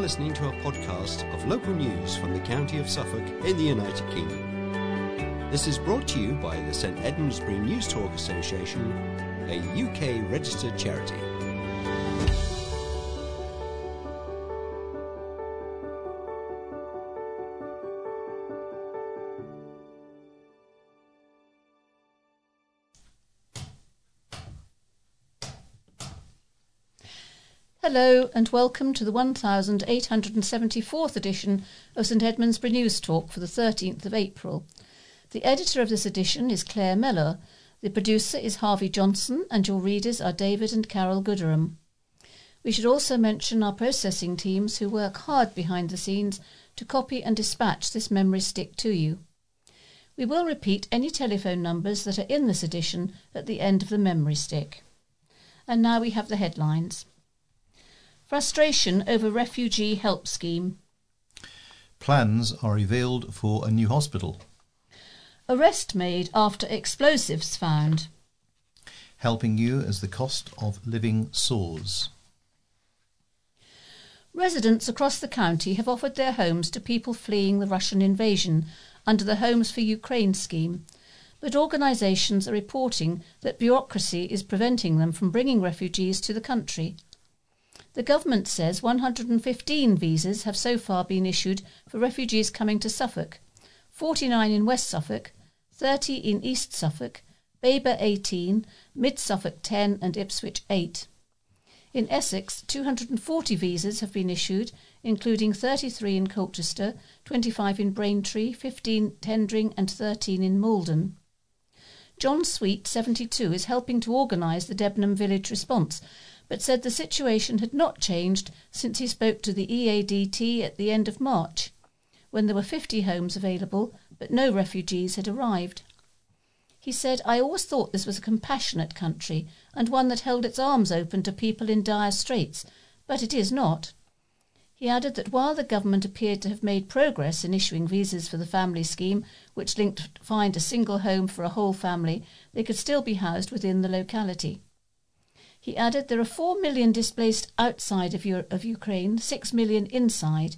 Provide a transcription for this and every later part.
Listening to a podcast of local news from the county of Suffolk in the United Kingdom. This is brought to you by the St Edmundsbury News Talk Association, a UK registered charity. Hello and welcome to the 1874th edition of St Edmundsbury News Talk for the 13th of April. The editor of this edition is Claire Mellor, the producer is Harvey Johnson, and your readers are David and Carol Gooderham. We should also mention our processing teams who work hard behind the scenes to copy and dispatch this memory stick to you. We will repeat any telephone numbers that are in this edition at the end of the memory stick. And now we have the headlines. Frustration over refugee help scheme. Plans are revealed for a new hospital. Arrest made after explosives found. Helping you as the cost of living soars. Residents across the county have offered their homes to people fleeing the Russian invasion under the Homes for Ukraine scheme, but organisations are reporting that bureaucracy is preventing them from bringing refugees to the country. The government says 115 visas have so far been issued for refugees coming to Suffolk, 49 in West Suffolk, 30 in East Suffolk, Babergh 18, Mid Suffolk 10, and Ipswich 8. In Essex, 240 visas have been issued, including 33 in Colchester, 25 in Braintree, 15 Tendring, and 13 in Maldon. John Sweet, 72, is helping to organise the Debenham Village response but said the situation had not changed since he spoke to the EADT at the end of March, when there were 50 homes available, but no refugees had arrived. He said, I always thought this was a compassionate country and one that held its arms open to people in dire straits, but it is not. He added that while the government appeared to have made progress in issuing visas for the family scheme, which linked find a single home for a whole family, they could still be housed within the locality. He added there are 4 million displaced outside of, of Ukraine, 6 million inside.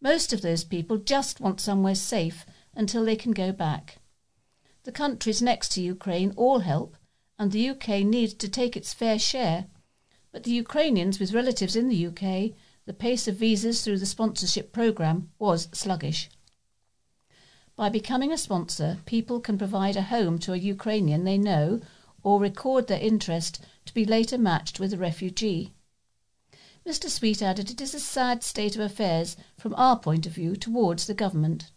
Most of those people just want somewhere safe until they can go back. The countries next to Ukraine all help, and the UK needs to take its fair share. But the Ukrainians with relatives in the UK, the pace of visas through the sponsorship programme was sluggish. By becoming a sponsor, people can provide a home to a Ukrainian they know or record their interest to be later matched with a refugee. Mr. Sweet added it is a sad state of affairs from our point of view towards the government.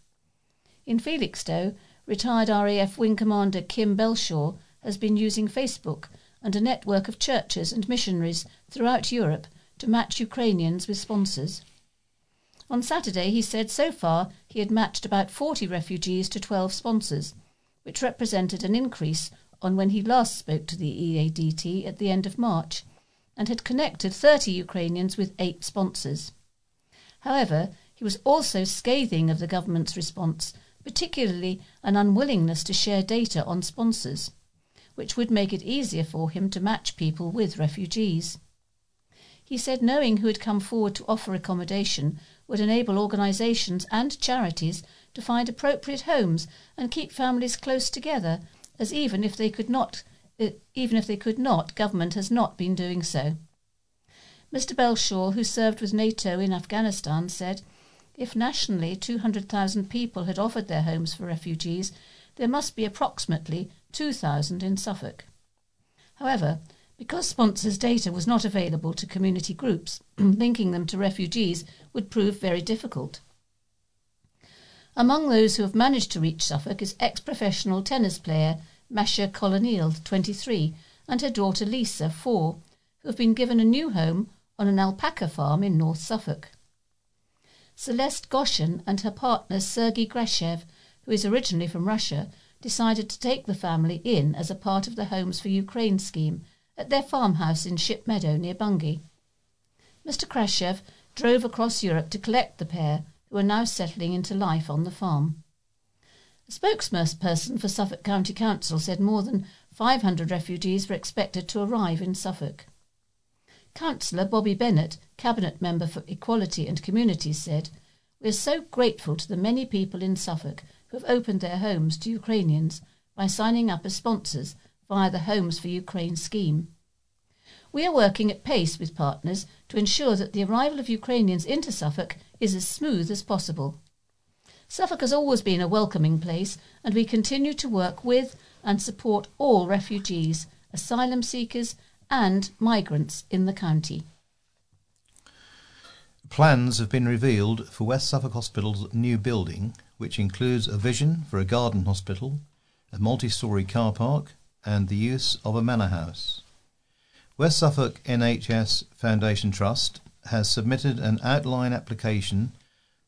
In Felixstowe, retired RAF Wing Commander Kim Belshaw has been using Facebook and a network of churches and missionaries throughout Europe to match Ukrainians with sponsors. On Saturday, he said so far he had matched about 40 refugees to 12 sponsors, which represented an increase on when he last spoke to the EADT at the end of March and had connected 30 Ukrainians with eight sponsors. However, he was also scathing of the government's response, particularly an unwillingness to share data on sponsors, which would make it easier for him to match people with refugees. He said knowing who had come forward to offer accommodation would enable organisations and charities to find appropriate homes and keep families close together as even if they could not, uh, even if they could not, government has not been doing so. Mr. Belshaw, who served with NATO in Afghanistan, said, if nationally 200,000 people had offered their homes for refugees, there must be approximately 2,000 in Suffolk. However, because sponsors' data was not available to community groups, linking them to refugees would prove very difficult. Among those who have managed to reach Suffolk is ex professional tennis player Masha Colonel, 23, and her daughter Lisa, 4, who have been given a new home on an alpaca farm in North Suffolk. Celeste Goshen and her partner Sergei Grashev, who is originally from Russia, decided to take the family in as a part of the Homes for Ukraine scheme at their farmhouse in Shipmeadow near Bungay. Mr. Krashev drove across Europe to collect the pair who are now settling into life on the farm. A spokesperson for Suffolk County Council said more than 500 refugees were expected to arrive in Suffolk. Councillor Bobby Bennett, Cabinet Member for Equality and Communities, said, We are so grateful to the many people in Suffolk who have opened their homes to Ukrainians by signing up as sponsors via the Homes for Ukraine scheme. We are working at pace with partners to ensure that the arrival of Ukrainians into Suffolk is as smooth as possible. Suffolk has always been a welcoming place, and we continue to work with and support all refugees, asylum seekers, and migrants in the county. Plans have been revealed for West Suffolk Hospital's new building, which includes a vision for a garden hospital, a multi story car park, and the use of a manor house. West Suffolk NHS Foundation Trust has submitted an outline application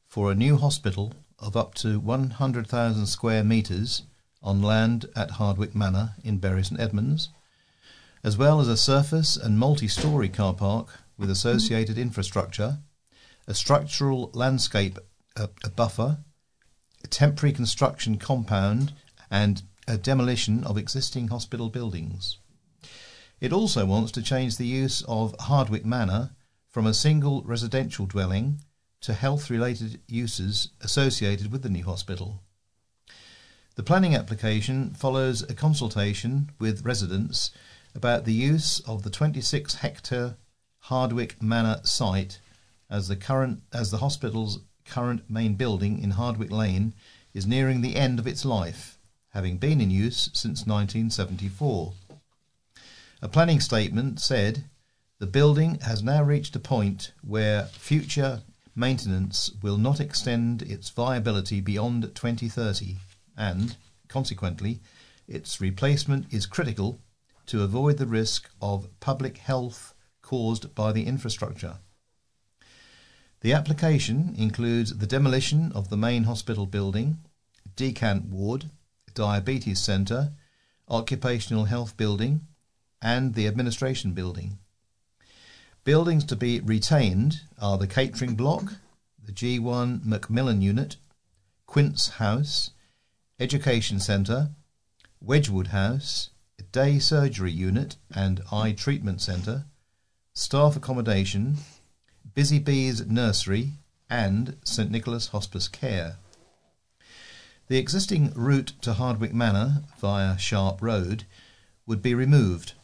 for a new hospital of up to 100,000 square metres on land at Hardwick Manor in Bury St Edmunds, as well as a surface and multi story car park with associated infrastructure, a structural landscape a, a buffer, a temporary construction compound, and a demolition of existing hospital buildings. It also wants to change the use of Hardwick Manor from a single residential dwelling to health related uses associated with the new hospital. The planning application follows a consultation with residents about the use of the 26 hectare Hardwick Manor site as the current as the hospital's current main building in Hardwick Lane is nearing the end of its life, having been in use since 1974. A planning statement said the building has now reached a point where future maintenance will not extend its viability beyond 2030 and, consequently, its replacement is critical to avoid the risk of public health caused by the infrastructure. The application includes the demolition of the main hospital building, decant ward, diabetes centre, occupational health building, and the administration building. Buildings to be retained are the catering block, the G1 Macmillan unit, Quince House, Education Centre, Wedgwood House, Day Surgery Unit and Eye Treatment Centre, Staff Accommodation, Busy Bees Nursery, and St Nicholas Hospice Care. The existing route to Hardwick Manor via Sharp Road would be removed,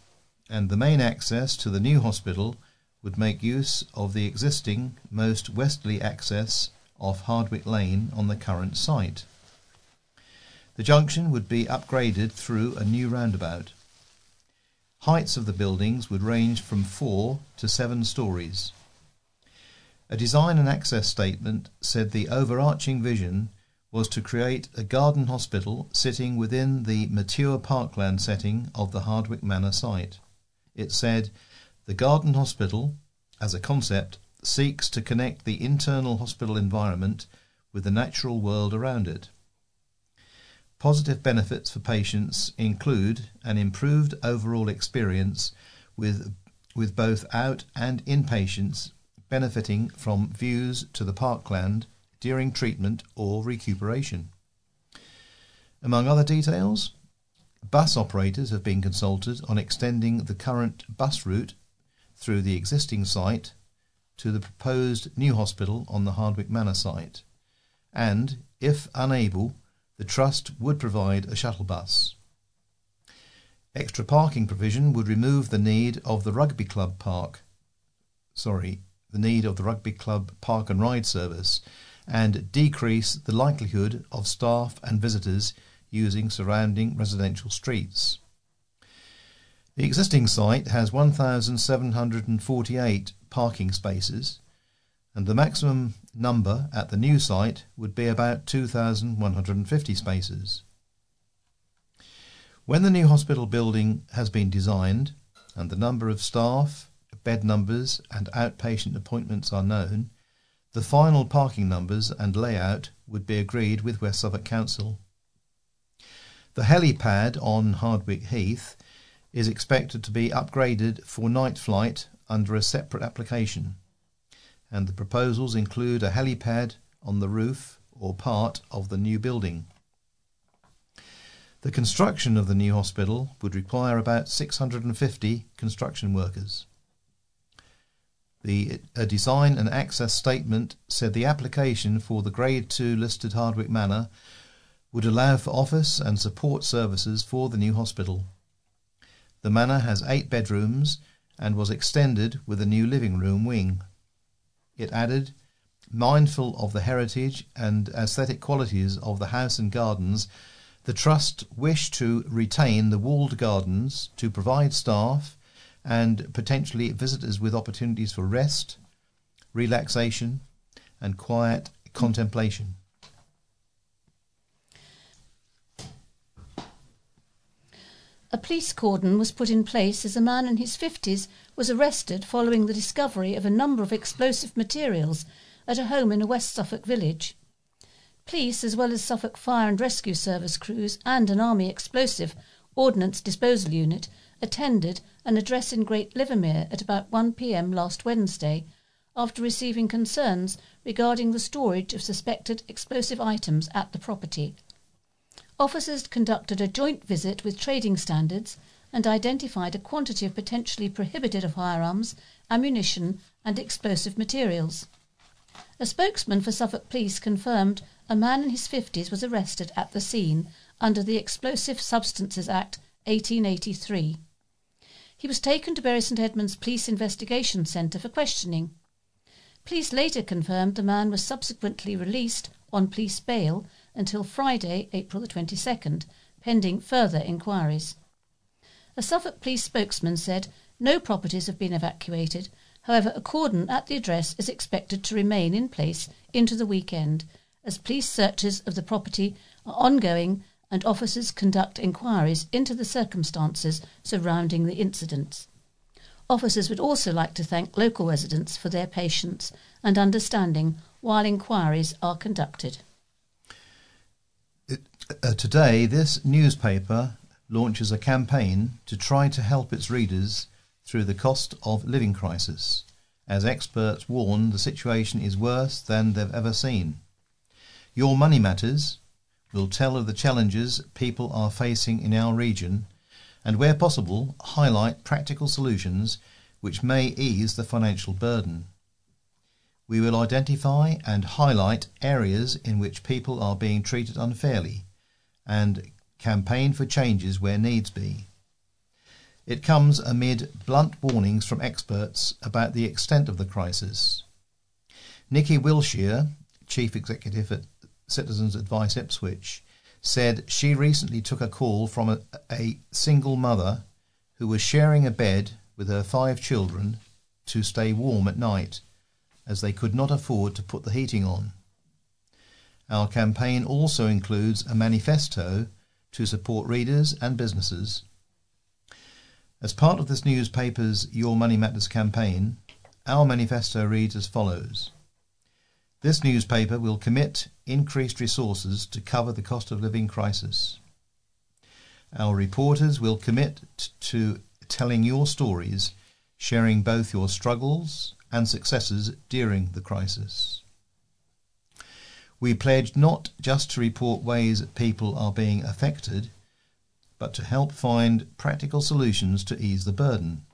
and the main access to the new hospital would make use of the existing most westerly access off Hardwick Lane on the current site. The junction would be upgraded through a new roundabout. Heights of the buildings would range from four to seven stories. A design and access statement said the overarching vision was to create a garden hospital sitting within the mature parkland setting of the Hardwick Manor site. It said the Garden Hospital, as a concept, seeks to connect the internal hospital environment with the natural world around it. Positive benefits for patients include an improved overall experience with, with both out and inpatients benefiting from views to the parkland during treatment or recuperation. Among other details, Bus operators have been consulted on extending the current bus route through the existing site to the proposed new hospital on the Hardwick Manor site, and, if unable, the Trust would provide a shuttle bus. Extra parking provision would remove the need of the rugby club park, sorry, the need of the rugby club park and ride service, and decrease the likelihood of staff and visitors using surrounding residential streets. The existing site has 1,748 parking spaces, and the maximum number at the new site would be about 2,150 spaces. When the new hospital building has been designed and the number of staff, bed numbers, and outpatient appointments are known, the final parking numbers and layout would be agreed with West Suffolk Council. The helipad on Hardwick Heath is expected to be upgraded for night flight under a separate application, and the proposals include a helipad on the roof or part of the new building. The construction of the new hospital would require about 650 construction workers. The a design and access statement said the application for the Grade 2 listed Hardwick Manor would allow for office and support services for the new hospital. The manor has eight bedrooms and was extended with a new living room wing. It added, mindful of the heritage and aesthetic qualities of the house and gardens, the Trust wished to retain the walled gardens to provide staff and potentially visitors with opportunities for rest, relaxation, and quiet contemplation. A police cordon was put in place as a man in his 50s was arrested following the discovery of a number of explosive materials at a home in a West Suffolk village. Police, as well as Suffolk Fire and Rescue Service crews and an Army explosive ordnance disposal unit, attended an address in Great Livermere at about 1 pm last Wednesday after receiving concerns regarding the storage of suspected explosive items at the property. Officers conducted a joint visit with trading standards and identified a quantity of potentially prohibited firearms, ammunition, and explosive materials. A spokesman for Suffolk Police confirmed a man in his 50s was arrested at the scene under the Explosive Substances Act 1883. He was taken to Bury St Edmunds Police Investigation Centre for questioning. Police later confirmed the man was subsequently released on police bail until Friday, April the 22nd, pending further inquiries. A Suffolk Police spokesman said no properties have been evacuated. However, a cordon at the address is expected to remain in place into the weekend as police searches of the property are ongoing and officers conduct inquiries into the circumstances surrounding the incidents. Officers would also like to thank local residents for their patience and understanding while inquiries are conducted. Uh, today, this newspaper launches a campaign to try to help its readers through the cost of living crisis, as experts warn the situation is worse than they've ever seen. Your Money Matters will tell of the challenges people are facing in our region and, where possible, highlight practical solutions which may ease the financial burden. We will identify and highlight areas in which people are being treated unfairly and campaign for changes where needs be. It comes amid blunt warnings from experts about the extent of the crisis. Nikki Wilshire, Chief Executive at Citizens Advice Ipswich, said she recently took a call from a, a single mother who was sharing a bed with her five children to stay warm at night as they could not afford to put the heating on. Our campaign also includes a manifesto to support readers and businesses. As part of this newspaper's Your Money Matters campaign, our manifesto reads as follows this newspaper will commit increased resources to cover the cost of living crisis. Our reporters will commit to telling your stories, sharing both your struggles and successes during the crisis. We pledge not just to report ways people are being affected, but to help find practical solutions to ease the burden.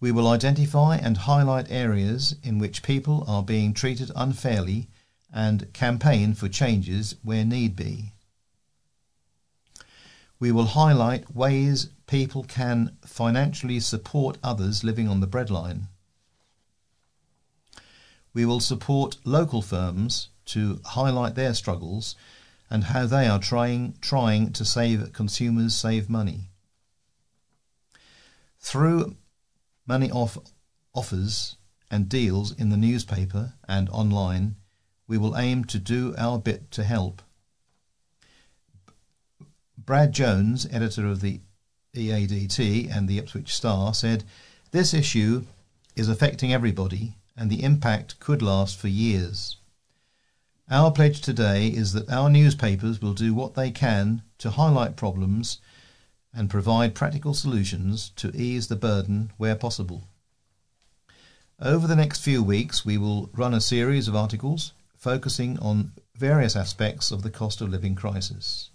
We will identify and highlight areas in which people are being treated unfairly and campaign for changes where need be. We will highlight ways people can financially support others living on the breadline. We will support local firms to highlight their struggles and how they are trying trying to save consumers save money. Through money off offers and deals in the newspaper and online, we will aim to do our bit to help. Brad Jones, editor of the EADT and the Ipswich Star, said, This issue is affecting everybody and the impact could last for years. Our pledge today is that our newspapers will do what they can to highlight problems and provide practical solutions to ease the burden where possible. Over the next few weeks, we will run a series of articles focusing on various aspects of the cost of living crisis.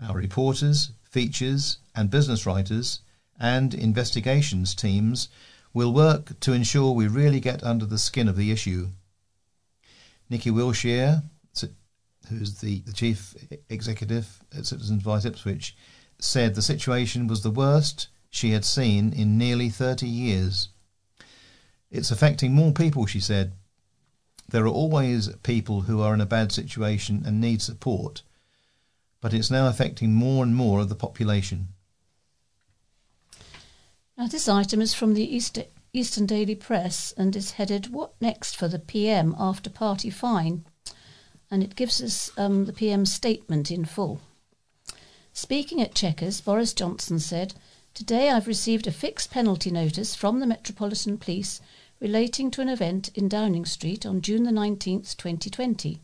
Our reporters, features, and business writers and investigations teams We'll work to ensure we really get under the skin of the issue. Nikki Wilshire, who's the, the chief executive at Citizens Advice Ipswich, said the situation was the worst she had seen in nearly 30 years. It's affecting more people, she said. There are always people who are in a bad situation and need support, but it's now affecting more and more of the population. Now, this item is from the Easter, Eastern Daily Press and is headed What Next for the PM After Party Fine? And it gives us um, the PM's statement in full. Speaking at Chequers, Boris Johnson said, Today I've received a fixed penalty notice from the Metropolitan Police relating to an event in Downing Street on June the 19th, 2020.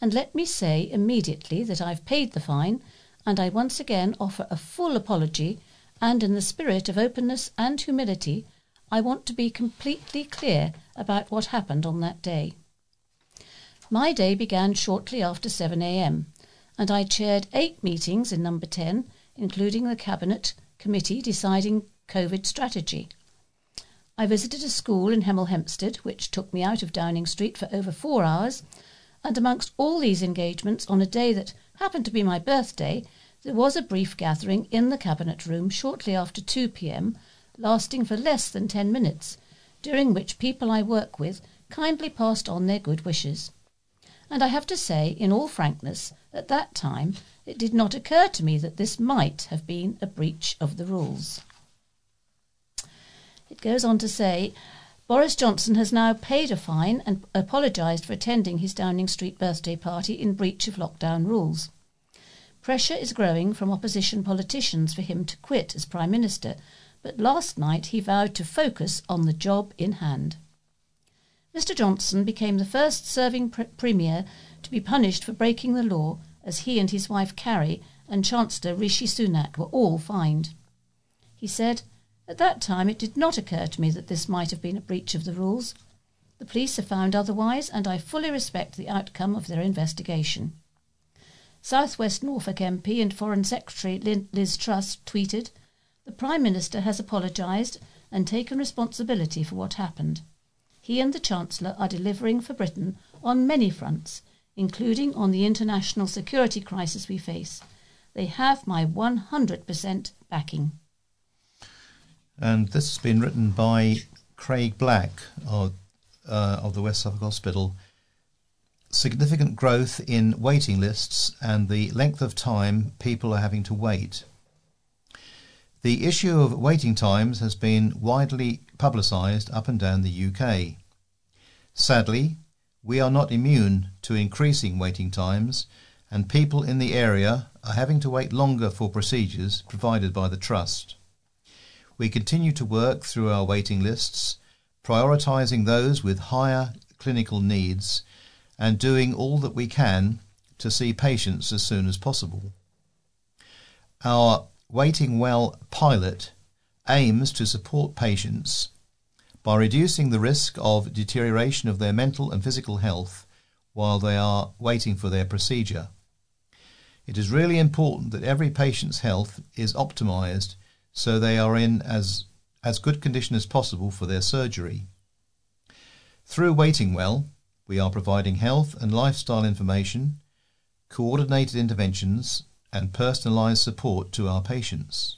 And let me say immediately that I've paid the fine and I once again offer a full apology and in the spirit of openness and humility I want to be completely clear about what happened on that day. My day began shortly after 7 a.m., and I chaired eight meetings in number 10, including the Cabinet Committee deciding COVID strategy. I visited a school in Hemel Hempstead, which took me out of Downing Street for over four hours, and amongst all these engagements on a day that happened to be my birthday, there was a brief gathering in the Cabinet Room shortly after 2 p.m lasting for less than ten minutes, during which people I work with kindly passed on their good wishes. And I have to say, in all frankness, at that time it did not occur to me that this might have been a breach of the rules. It goes on to say Boris Johnson has now paid a fine and apologised for attending his Downing Street birthday party in breach of lockdown rules. Pressure is growing from opposition politicians for him to quit as Prime Minister but last night he vowed to focus on the job in hand. Mr. Johnson became the first serving pre- Premier to be punished for breaking the law, as he and his wife Carrie and Chancellor Rishi Sunak were all fined. He said, At that time it did not occur to me that this might have been a breach of the rules. The police have found otherwise, and I fully respect the outcome of their investigation. South West Norfolk MP and Foreign Secretary Liz Truss tweeted, the Prime Minister has apologised and taken responsibility for what happened. He and the Chancellor are delivering for Britain on many fronts, including on the international security crisis we face. They have my 100% backing. And this has been written by Craig Black of, uh, of the West Suffolk Hospital. Significant growth in waiting lists and the length of time people are having to wait. The issue of waiting times has been widely publicised up and down the UK. Sadly, we are not immune to increasing waiting times, and people in the area are having to wait longer for procedures provided by the Trust. We continue to work through our waiting lists, prioritising those with higher clinical needs and doing all that we can to see patients as soon as possible. Our Waiting Well pilot aims to support patients by reducing the risk of deterioration of their mental and physical health while they are waiting for their procedure. It is really important that every patient's health is optimized so they are in as, as good condition as possible for their surgery. Through Waiting Well, we are providing health and lifestyle information, coordinated interventions, and personalised support to our patients.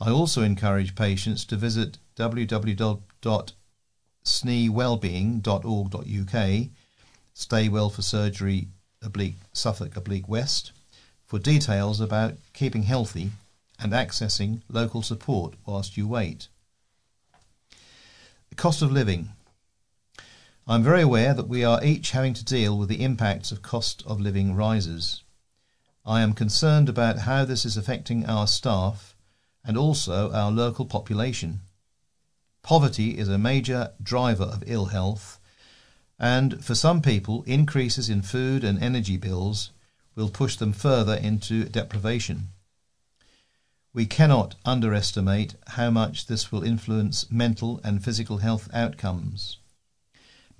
I also encourage patients to visit www.sneewellbeing.org.uk, stay Well for Surgery oblique Suffolk oblique West, for details about keeping healthy and accessing local support whilst you wait. The cost of living. I'm very aware that we are each having to deal with the impacts of cost of living rises. I am concerned about how this is affecting our staff and also our local population. Poverty is a major driver of ill health, and for some people, increases in food and energy bills will push them further into deprivation. We cannot underestimate how much this will influence mental and physical health outcomes.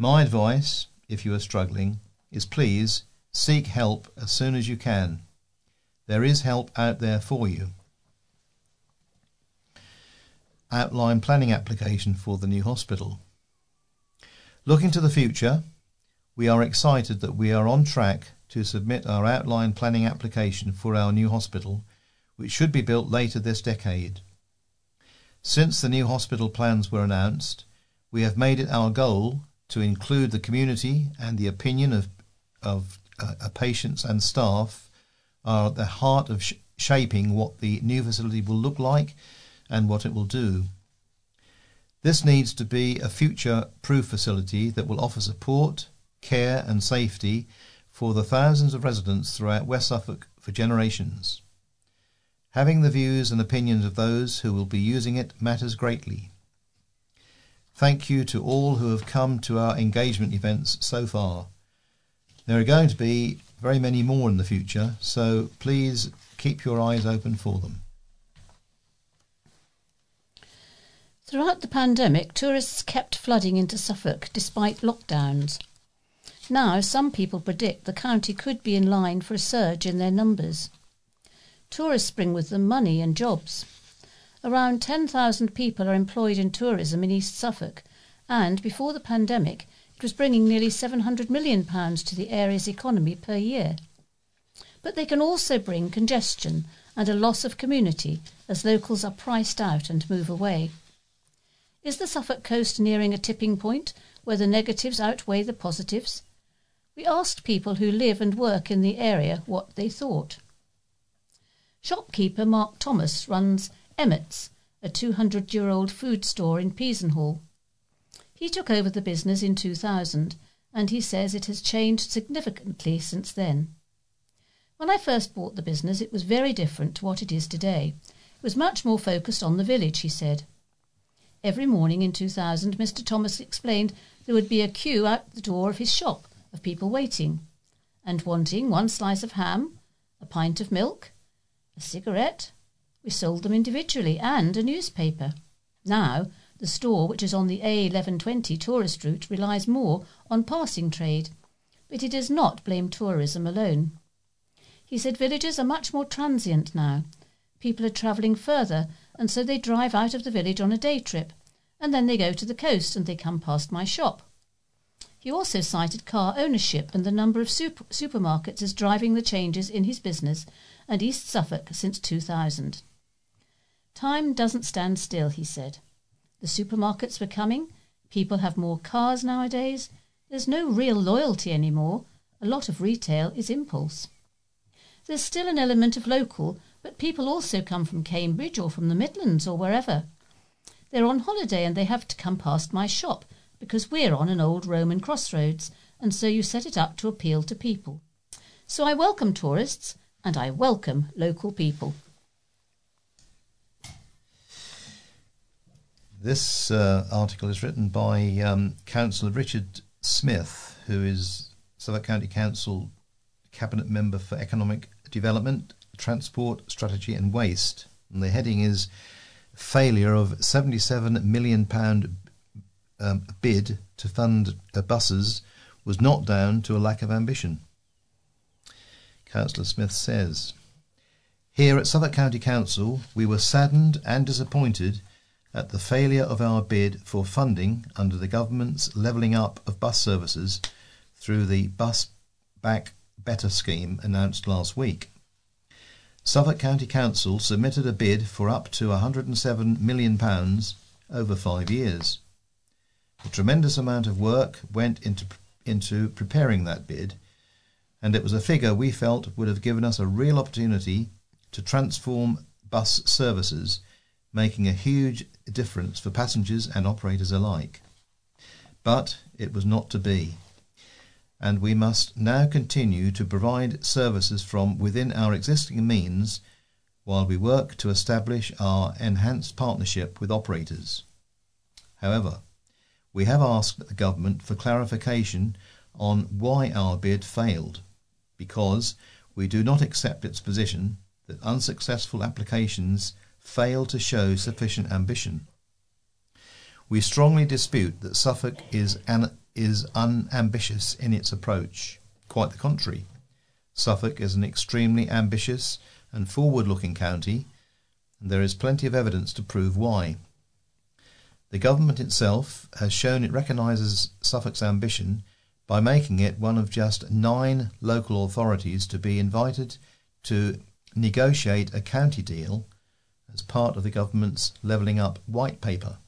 My advice, if you are struggling, is please seek help as soon as you can. There is help out there for you. outline planning application for the new hospital. Looking to the future, we are excited that we are on track to submit our outline planning application for our new hospital, which should be built later this decade. Since the new hospital plans were announced, we have made it our goal to include the community and the opinion of, of uh, patients and staff are at the heart of sh- shaping what the new facility will look like and what it will do. This needs to be a future proof facility that will offer support, care, and safety for the thousands of residents throughout West Suffolk for generations. Having the views and opinions of those who will be using it matters greatly. Thank you to all who have come to our engagement events so far. There are going to be very many more in the future, so please keep your eyes open for them. Throughout the pandemic, tourists kept flooding into Suffolk despite lockdowns. Now, some people predict the county could be in line for a surge in their numbers. Tourists bring with them money and jobs. Around 10,000 people are employed in tourism in East Suffolk, and before the pandemic, it was bringing nearly £700 million to the area's economy per year. But they can also bring congestion and a loss of community as locals are priced out and move away. Is the Suffolk coast nearing a tipping point where the negatives outweigh the positives? We asked people who live and work in the area what they thought. Shopkeeper Mark Thomas runs Emmett's, a 200 year old food store in Peasenhall. He took over the business in 2000 and he says it has changed significantly since then. When I first bought the business, it was very different to what it is today. It was much more focused on the village, he said. Every morning in 2000, Mr. Thomas explained there would be a queue out the door of his shop of people waiting and wanting one slice of ham, a pint of milk, a cigarette. We sold them individually and a newspaper. Now, the store, which is on the A1120 tourist route, relies more on passing trade, but he does not blame tourism alone. He said villages are much more transient now. People are travelling further and so they drive out of the village on a day trip, and then they go to the coast and they come past my shop. He also cited car ownership and the number of super- supermarkets as driving the changes in his business and East Suffolk since 2000. Time doesn't stand still, he said. The supermarkets were coming, people have more cars nowadays, there's no real loyalty anymore, a lot of retail is impulse. There's still an element of local, but people also come from Cambridge or from the Midlands or wherever. They're on holiday and they have to come past my shop because we're on an old Roman crossroads, and so you set it up to appeal to people. So I welcome tourists and I welcome local people. This uh, article is written by um, Councillor Richard Smith, who is Suffolk County Council Cabinet Member for Economic Development Transport, Strategy and Waste. And the heading is Failure of £77 million um, bid to fund uh, buses was not down to a lack of ambition. Councillor Smith says, Here at Suffolk County Council, we were saddened and disappointed at the failure of our bid for funding under the government's levelling up of bus services through the Bus Back Better scheme announced last week. Suffolk County Council submitted a bid for up to £107 million over five years. A tremendous amount of work went into, into preparing that bid, and it was a figure we felt would have given us a real opportunity to transform bus services, making a huge difference for passengers and operators alike. But it was not to be and we must now continue to provide services from within our existing means while we work to establish our enhanced partnership with operators. However, we have asked the government for clarification on why our bid failed, because we do not accept its position that unsuccessful applications fail to show sufficient ambition. We strongly dispute that Suffolk is an is unambitious in its approach. Quite the contrary. Suffolk is an extremely ambitious and forward looking county, and there is plenty of evidence to prove why. The government itself has shown it recognises Suffolk's ambition by making it one of just nine local authorities to be invited to negotiate a county deal as part of the government's Levelling Up white paper.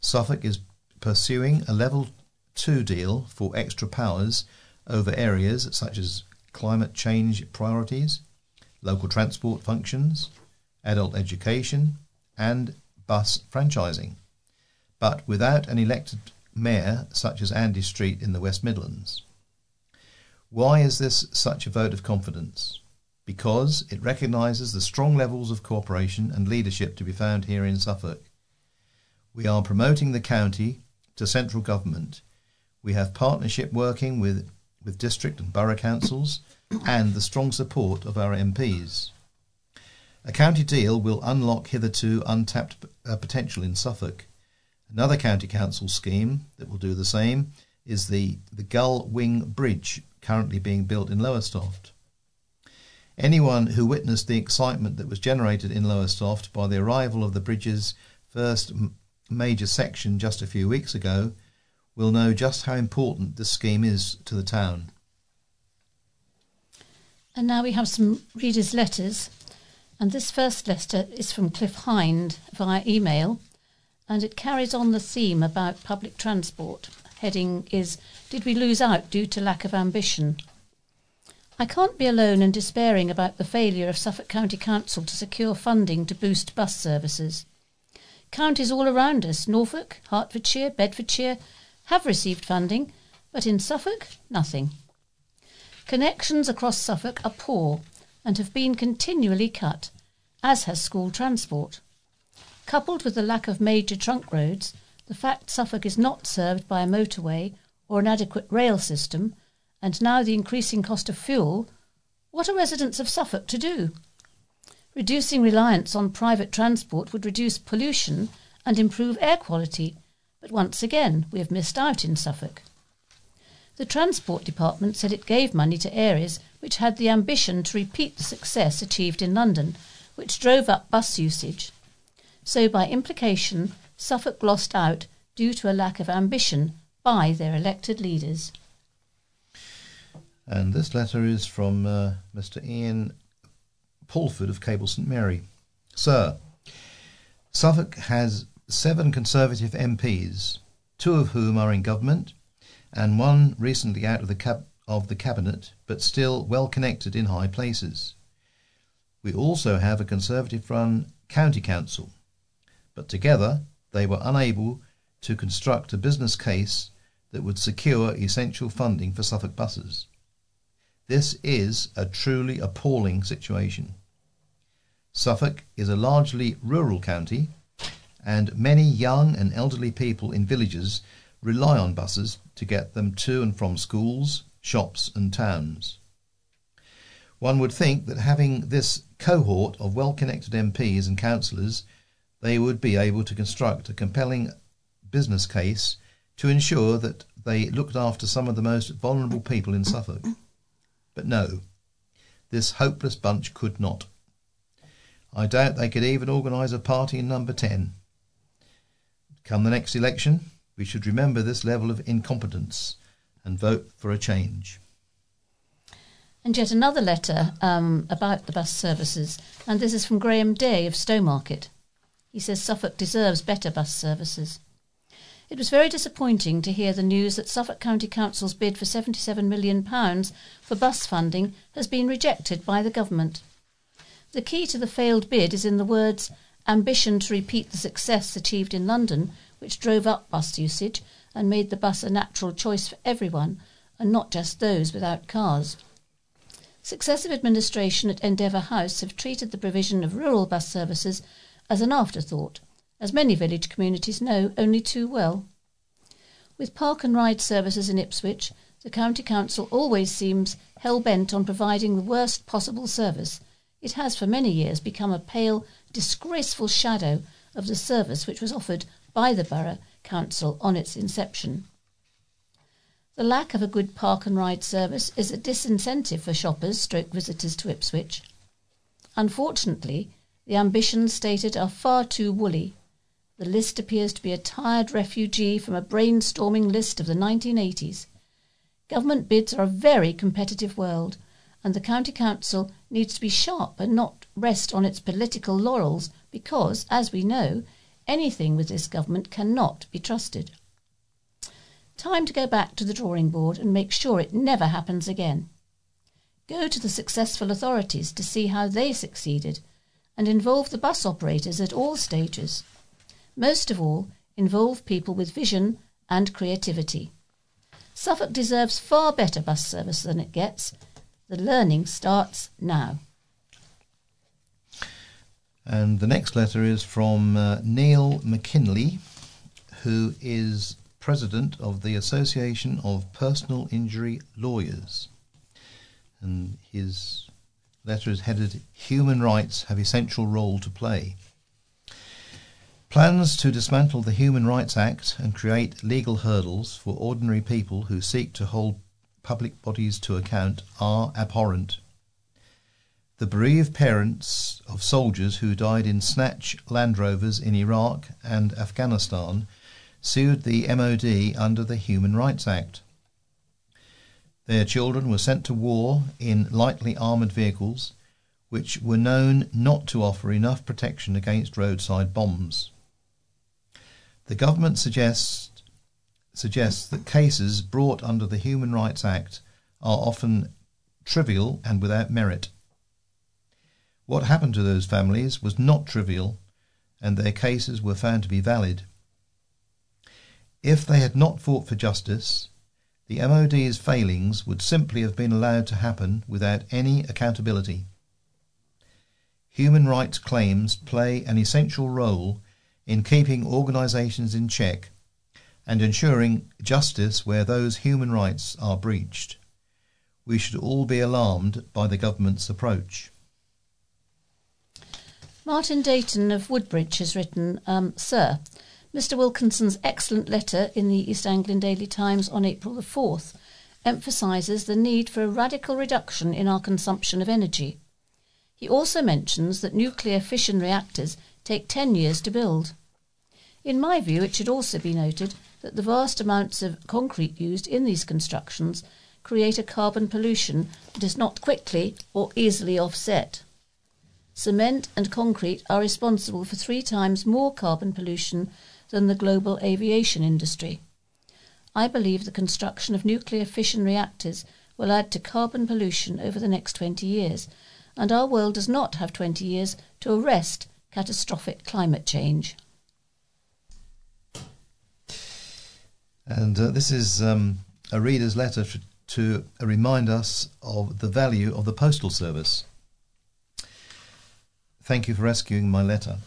Suffolk is pursuing a level 2 deal for extra powers over areas such as climate change priorities, local transport functions, adult education, and bus franchising, but without an elected mayor such as Andy Street in the West Midlands. Why is this such a vote of confidence? Because it recognises the strong levels of cooperation and leadership to be found here in Suffolk. We are promoting the county to central government. We have partnership working with, with district and borough councils and the strong support of our MPs. A county deal will unlock hitherto untapped uh, potential in Suffolk. Another county council scheme that will do the same is the, the Gull Wing Bridge, currently being built in Lowestoft. Anyone who witnessed the excitement that was generated in Lowestoft by the arrival of the bridge's first major section just a few weeks ago will know just how important this scheme is to the town. And now we have some readers' letters. And this first letter is from Cliff Hind via email, and it carries on the theme about public transport. Heading is Did we lose out due to lack of ambition? I can't be alone in despairing about the failure of Suffolk County Council to secure funding to boost bus services. Counties all around us, Norfolk, Hertfordshire, Bedfordshire, have received funding, but in Suffolk, nothing. Connections across Suffolk are poor and have been continually cut, as has school transport. Coupled with the lack of major trunk roads, the fact Suffolk is not served by a motorway or an adequate rail system, and now the increasing cost of fuel, what are residents of Suffolk to do? Reducing reliance on private transport would reduce pollution and improve air quality, but once again we have missed out in Suffolk. The Transport Department said it gave money to areas which had the ambition to repeat the success achieved in London, which drove up bus usage. So, by implication, Suffolk lost out due to a lack of ambition by their elected leaders. And this letter is from uh, Mr. Ian Pulford of Capel St Mary. Sir, Suffolk has seven Conservative MPs, two of whom are in government and one recently out of the, of the cabinet, but still well connected in high places. We also have a Conservative run county council, but together they were unable to construct a business case that would secure essential funding for Suffolk buses. This is a truly appalling situation. Suffolk is a largely rural county, and many young and elderly people in villages rely on buses to get them to and from schools, shops, and towns. One would think that having this cohort of well connected MPs and councillors, they would be able to construct a compelling business case to ensure that they looked after some of the most vulnerable people in Suffolk. But no, this hopeless bunch could not. I doubt they could even organise a party in number 10. Come the next election, we should remember this level of incompetence and vote for a change. And yet another letter um, about the bus services, and this is from Graham Day of Stowmarket. He says Suffolk deserves better bus services. It was very disappointing to hear the news that Suffolk County Council's bid for £77 million for bus funding has been rejected by the government. The key to the failed bid is in the words ambition to repeat the success achieved in London which drove up bus usage and made the bus a natural choice for everyone and not just those without cars. Successive administration at Endeavour House have treated the provision of rural bus services as an afterthought, as many village communities know only too well. With park and ride services in Ipswich, the County Council always seems hell bent on providing the worst possible service. It has for many years become a pale, disgraceful shadow of the service which was offered by the Borough Council on its inception. The lack of a good park and ride service is a disincentive for shoppers stroke visitors to Ipswich. Unfortunately, the ambitions stated are far too woolly. The list appears to be a tired refugee from a brainstorming list of the 1980s. Government bids are a very competitive world, and the County Council needs to be sharp and not rest on its political laurels because, as we know, anything with this government cannot be trusted. Time to go back to the drawing board and make sure it never happens again. Go to the successful authorities to see how they succeeded and involve the bus operators at all stages. Most of all, involve people with vision and creativity. Suffolk deserves far better bus service than it gets. The learning starts now. And the next letter is from uh, Neil McKinley, who is president of the Association of Personal Injury Lawyers. And his letter is headed Human Rights Have Essential Role to Play. Plans to dismantle the Human Rights Act and create legal hurdles for ordinary people who seek to hold public bodies to account are abhorrent. The bereaved parents of soldiers who died in snatch Land Rovers in Iraq and Afghanistan sued the MOD under the Human Rights Act. Their children were sent to war in lightly armoured vehicles, which were known not to offer enough protection against roadside bombs. The government suggests, suggests that cases brought under the Human Rights Act are often trivial and without merit. What happened to those families was not trivial, and their cases were found to be valid. If they had not fought for justice, the MOD's failings would simply have been allowed to happen without any accountability. Human rights claims play an essential role in keeping organisations in check and ensuring justice where those human rights are breached. We should all be alarmed by the government's approach. Martin Dayton of Woodbridge has written, um, Sir, Mr. Wilkinson's excellent letter in the East Anglian Daily Times on April the 4th emphasises the need for a radical reduction in our consumption of energy. He also mentions that nuclear fission reactors take 10 years to build. In my view, it should also be noted that the vast amounts of concrete used in these constructions create a carbon pollution that is not quickly or easily offset. Cement and concrete are responsible for three times more carbon pollution than the global aviation industry. I believe the construction of nuclear fission reactors will add to carbon pollution over the next 20 years, and our world does not have 20 years to arrest catastrophic climate change. And uh, this is um, a reader's letter to, to remind us of the value of the postal service. Thank you for rescuing my letter.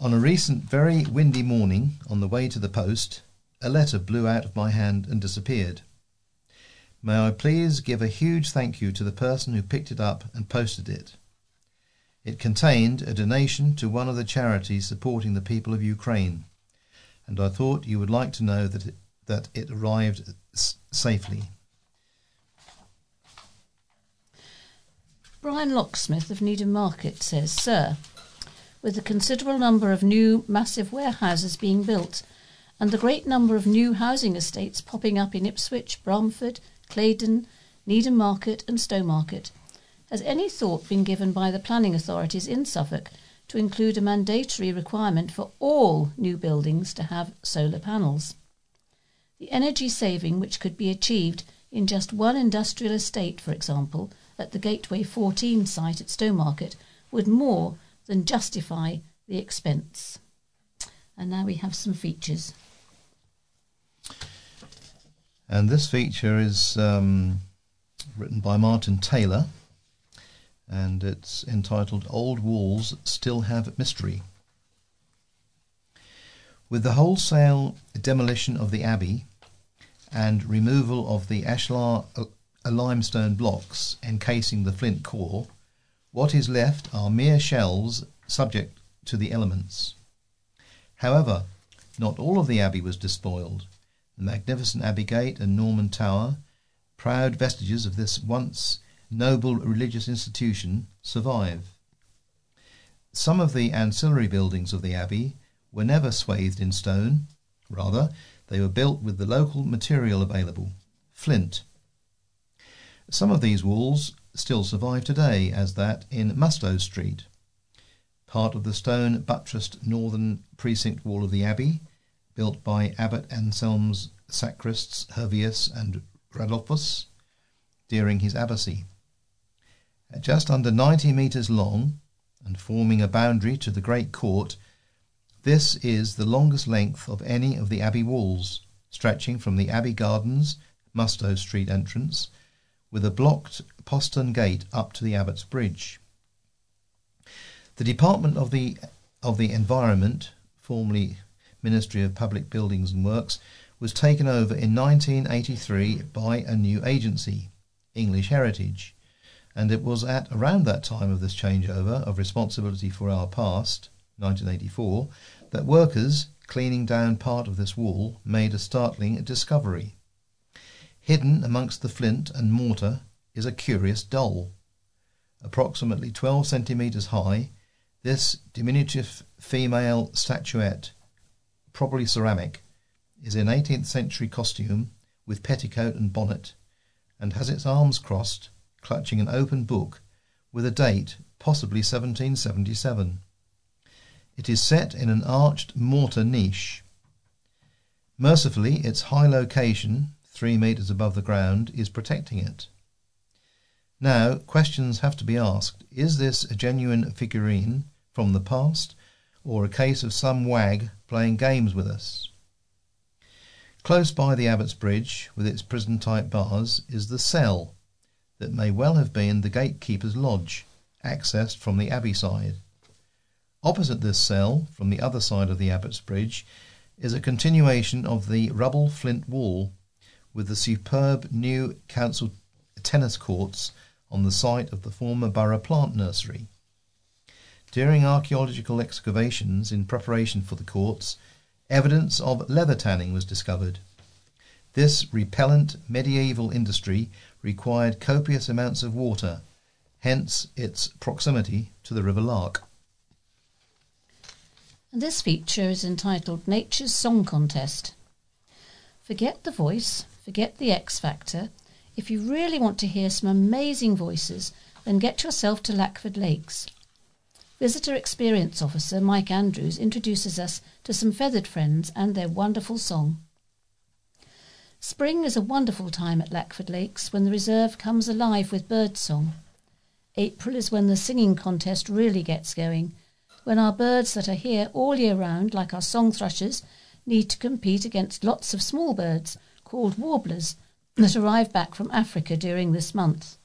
On a recent very windy morning, on the way to the post, a letter blew out of my hand and disappeared. May I please give a huge thank you to the person who picked it up and posted it. It contained a donation to one of the charities supporting the people of Ukraine, and I thought you would like to know that that it arrived s- safely. Brian Locksmith of Needham Market says, Sir, with the considerable number of new massive warehouses being built and the great number of new housing estates popping up in Ipswich, Bramford, Claydon, Needham Market, and Stowmarket, has any thought been given by the planning authorities in Suffolk to include a mandatory requirement for all new buildings to have solar panels? The energy saving which could be achieved in just one industrial estate, for example, at the Gateway 14 site at Stowmarket would more than justify the expense. And now we have some features. And this feature is um, written by Martin Taylor, and it's entitled Old Walls Still Have Mystery. With the wholesale demolition of the Abbey and removal of the ashlar a limestone blocks encasing the flint core, what is left are mere shells subject to the elements. However, not all of the abbey was despoiled. The magnificent abbey gate and Norman tower, proud vestiges of this once noble religious institution, survive. Some of the ancillary buildings of the abbey were never swathed in stone. Rather, they were built with the local material available, flint. Some of these walls still survive today, as that in Mustow Street. Part of the stone buttressed northern precinct wall of the abbey, built by Abbot Anselm's sacrists Hervius and Radulphus during his abbacy. At just under 90 metres long and forming a boundary to the great court, this is the longest length of any of the abbey walls, stretching from the abbey gardens, Mustow Street entrance, with a blocked postern gate up to the Abbot's Bridge. The Department of the of the Environment, formerly Ministry of Public Buildings and Works, was taken over in 1983 by a new agency, English Heritage, and it was at around that time of this changeover of responsibility for our past, 1984, that workers cleaning down part of this wall made a startling discovery. Hidden amongst the flint and mortar is a curious doll. Approximately 12 centimetres high, this diminutive female statuette, probably ceramic, is in 18th century costume with petticoat and bonnet, and has its arms crossed, clutching an open book with a date, possibly 1777. It is set in an arched mortar niche. Mercifully, its high location, three metres above the ground, is protecting it. Now, questions have to be asked. Is this a genuine figurine from the past, or a case of some wag playing games with us? Close by the Abbot's Bridge, with its prison type bars, is the cell that may well have been the gatekeeper's lodge, accessed from the Abbey side. Opposite this cell, from the other side of the Abbot's Bridge, is a continuation of the rubble flint wall, with the superb new council tennis courts on the site of the former borough plant nursery. During archaeological excavations in preparation for the courts, evidence of leather tanning was discovered. This repellent medieval industry required copious amounts of water, hence its proximity to the River Lark. And this feature is entitled Nature's Song Contest. Forget the voice, forget the X Factor. If you really want to hear some amazing voices, then get yourself to Lackford Lakes. Visitor Experience Officer Mike Andrews introduces us to some feathered friends and their wonderful song. Spring is a wonderful time at Lackford Lakes when the reserve comes alive with bird song. April is when the singing contest really gets going, when our birds that are here all year round, like our song thrushes, need to compete against lots of small birds called warblers that arrive back from Africa during this month.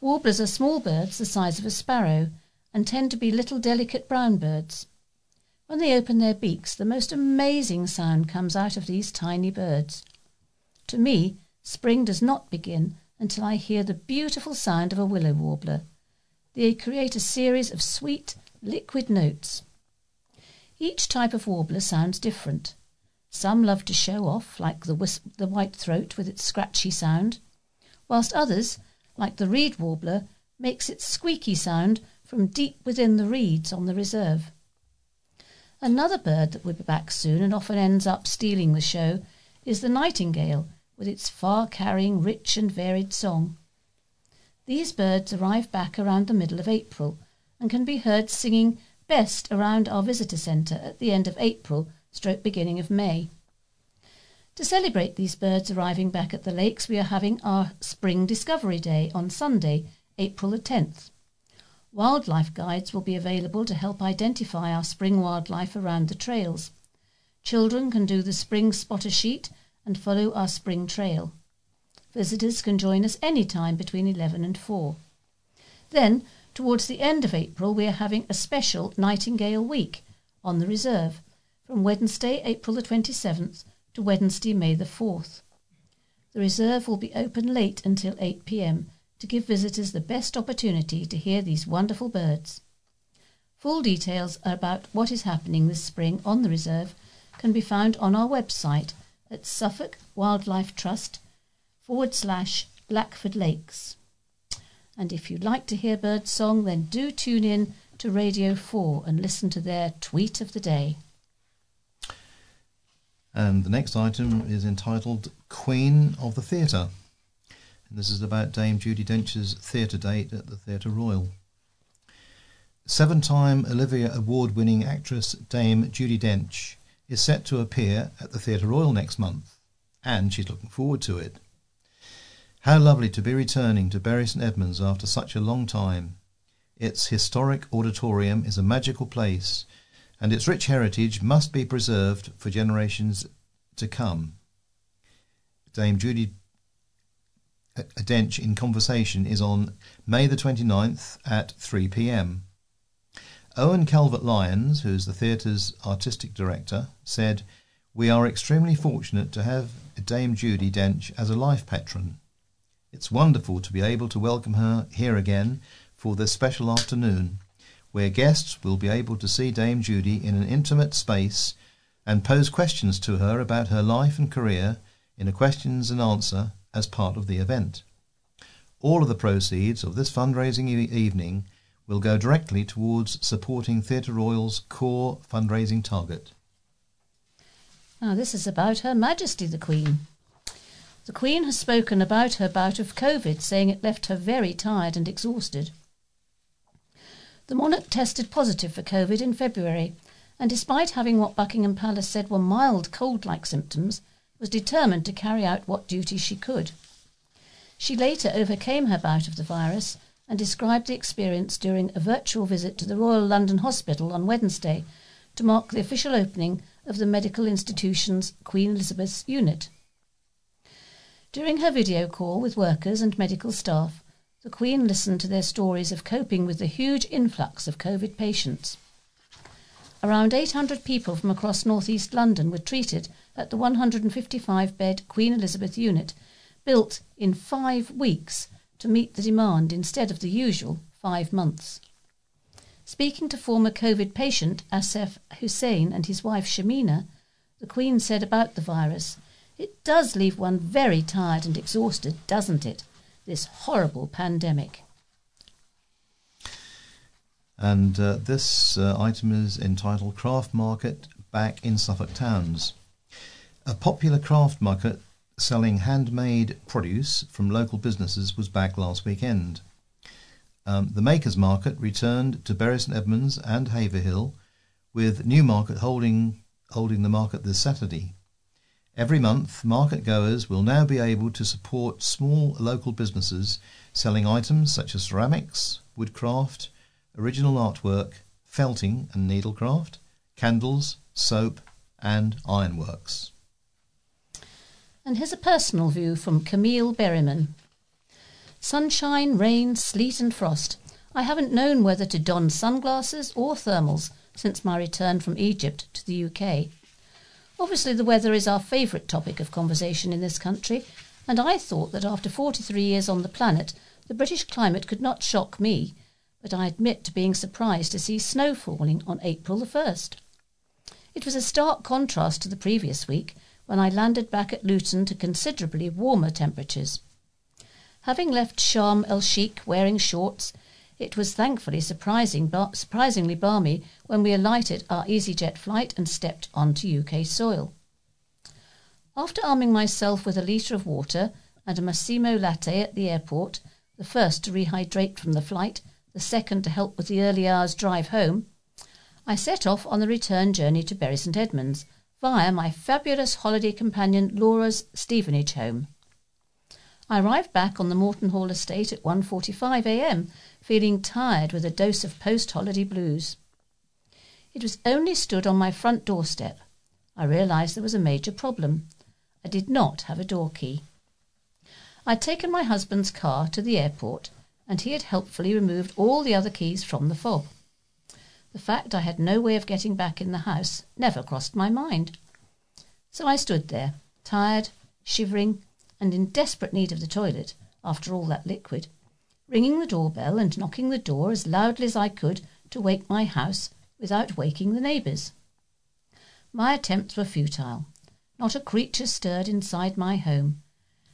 Warblers are small birds the size of a sparrow and tend to be little delicate brown birds. When they open their beaks, the most amazing sound comes out of these tiny birds. To me, spring does not begin until I hear the beautiful sound of a willow warbler. They create a series of sweet, liquid notes. Each type of warbler sounds different. Some love to show off, like the, the white throat with its scratchy sound, whilst others, like the reed warbler, makes its squeaky sound from deep within the reeds on the reserve. Another bird that will be back soon and often ends up stealing the show is the nightingale with its far carrying, rich, and varied song. These birds arrive back around the middle of April and can be heard singing best around our visitor centre at the end of April stroke beginning of May. To celebrate these birds arriving back at the lakes, we are having our Spring Discovery Day on Sunday, April the 10th. Wildlife guides will be available to help identify our spring wildlife around the trails. Children can do the spring spotter sheet and follow our spring trail. Visitors can join us any time between 11 and 4. Then, towards the end of April, we are having a special Nightingale Week on the reserve from Wednesday, April the 27th to Wednesday, May the 4th. The reserve will be open late until 8 pm to give visitors the best opportunity to hear these wonderful birds. Full details about what is happening this spring on the reserve can be found on our website at Suffolk Wildlife Trust forward slash Lackford Lakes. And if you'd like to hear bird song, then do tune in to Radio 4 and listen to their tweet of the day. And the next item is entitled Queen of the Theatre. And this is about Dame Judi Dench's theatre date at the Theatre Royal. Seven time Olivier Award winning actress Dame Judi Dench is set to appear at the Theatre Royal next month, and she's looking forward to it. How lovely to be returning to Bury St Edmunds after such a long time. Its historic auditorium is a magical place, and its rich heritage must be preserved for generations to come. Dame Judi uh, Dench in conversation is on May the 29th at 3 pm. Owen Calvert Lyons, who's the theatre's artistic director, said, We are extremely fortunate to have Dame Judi Dench as a life patron. It's wonderful to be able to welcome her here again for this special afternoon, where guests will be able to see Dame Judi in an intimate space and pose questions to her about her life and career in a questions and answer as part of the event. All of the proceeds of this fundraising e- evening will go directly towards supporting Theatre Royal's core fundraising target. Now, this is about Her Majesty the Queen. The Queen has spoken about her bout of COVID, saying it left her very tired and exhausted. The monarch tested positive for COVID in February, and despite having what Buckingham Palace said were mild cold like symptoms, was determined to carry out what duties she could. She later overcame her bout of the virus and described the experience during a virtual visit to the Royal London Hospital on Wednesday to mark the official opening of the medical institution's Queen Elizabeth's unit. During her video call with workers and medical staff, the Queen listened to their stories of coping with the huge influx of COVID patients. Around 800 people from across northeast London were treated at the 155 bed Queen Elizabeth unit, built in five weeks to meet the demand instead of the usual five months. Speaking to former COVID patient Asif Hussain and his wife Shamina, the Queen said about the virus, It does leave one very tired and exhausted, doesn't it? This horrible pandemic. And uh, this uh, item is entitled Craft Market Back in Suffolk Towns. A popular craft market selling handmade produce from local businesses was back last weekend. Um, the Makers Market returned to Bury St Edmunds and Haverhill, with Newmarket holding holding the market this Saturday. Every month, market goers will now be able to support small local businesses selling items such as ceramics, woodcraft, original artwork, felting and needlecraft, candles, soap, and ironworks. And here's a personal view from Camille Berryman. Sunshine, rain, sleet, and frost. I haven't known whether to don sunglasses or thermals since my return from Egypt to the UK. Obviously, the weather is our favourite topic of conversation in this country, and I thought that after 43 years on the planet, the British climate could not shock me, but I admit to being surprised to see snow falling on April the 1st. It was a stark contrast to the previous week when I landed back at Luton to considerably warmer temperatures. Having left Sharm el Sheikh wearing shorts, it was thankfully surprising, bar- surprisingly balmy when we alighted our EasyJet flight and stepped onto UK soil. After arming myself with a litre of water and a Massimo latte at the airport, the first to rehydrate from the flight, the second to help with the early hours drive home, I set off on the return journey to Bury St Edmunds via my fabulous holiday companion Laura's Stevenage home. I arrived back on the Moreton Hall estate at 1:45 a.m., feeling tired with a dose of post-holiday blues. It was only stood on my front doorstep. I realized there was a major problem. I did not have a door key. I'd taken my husband's car to the airport, and he had helpfully removed all the other keys from the fob. The fact I had no way of getting back in the house never crossed my mind. So I stood there, tired, shivering, and in desperate need of the toilet after all that liquid, ringing the doorbell and knocking the door as loudly as I could to wake my house without waking the neighbours. My attempts were futile. Not a creature stirred inside my home.